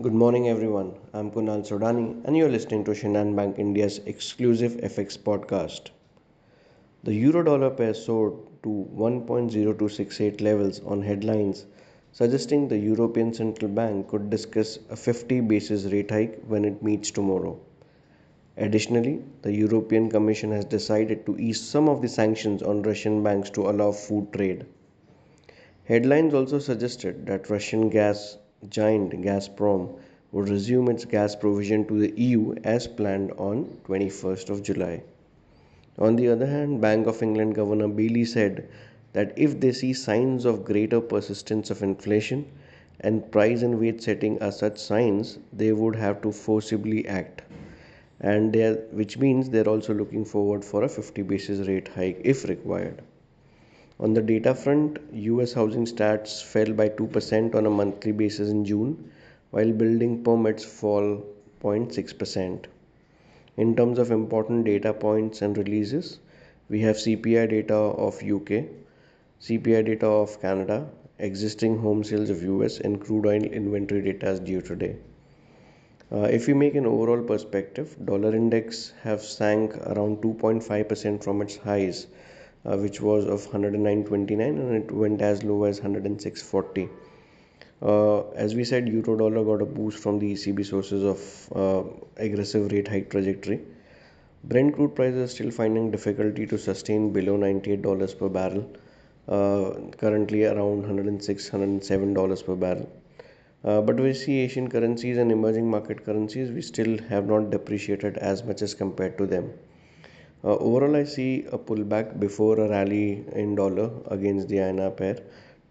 Good morning, everyone. I'm Kunal Sodani, and you're listening to Shinhan Bank India's exclusive FX podcast. The euro dollar pair soared to 1.0268 levels on headlines, suggesting the European Central Bank could discuss a 50 basis rate hike when it meets tomorrow. Additionally, the European Commission has decided to ease some of the sanctions on Russian banks to allow food trade. Headlines also suggested that Russian gas giant Gazprom would resume its gas provision to the EU as planned on 21st of July. On the other hand, Bank of England Governor Bailey said that if they see signs of greater persistence of inflation and price and wage setting are such signs, they would have to forcibly act. And they are, which means they're also looking forward for a 50 basis rate hike if required. On the data front, US housing stats fell by 2% on a monthly basis in June, while building permits fall 0.6%. In terms of important data points and releases, we have CPI data of UK, CPI data of Canada, existing home sales of US, and crude oil inventory data is due today. Uh, if we make an overall perspective, dollar index have sank around 2.5% from its highs uh, which was of 109.29 and it went as low as 106.40 uh, as we said euro dollar got a boost from the ecb sources of uh, aggressive rate hike trajectory. Brent crude prices still finding difficulty to sustain below 98 dollars per barrel uh, currently around 106 107 dollars per barrel. Uh, but we see Asian currencies and emerging market currencies, we still have not depreciated as much as compared to them. Uh, overall, I see a pullback before a rally in dollar against the INR pair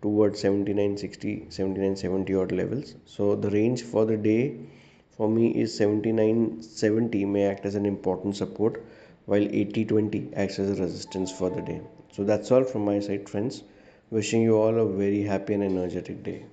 towards 79.60, 79.70 odd levels. So the range for the day for me is 79.70 may act as an important support while 80.20 acts as a resistance for the day. So that's all from my side, friends. Wishing you all a very happy and energetic day.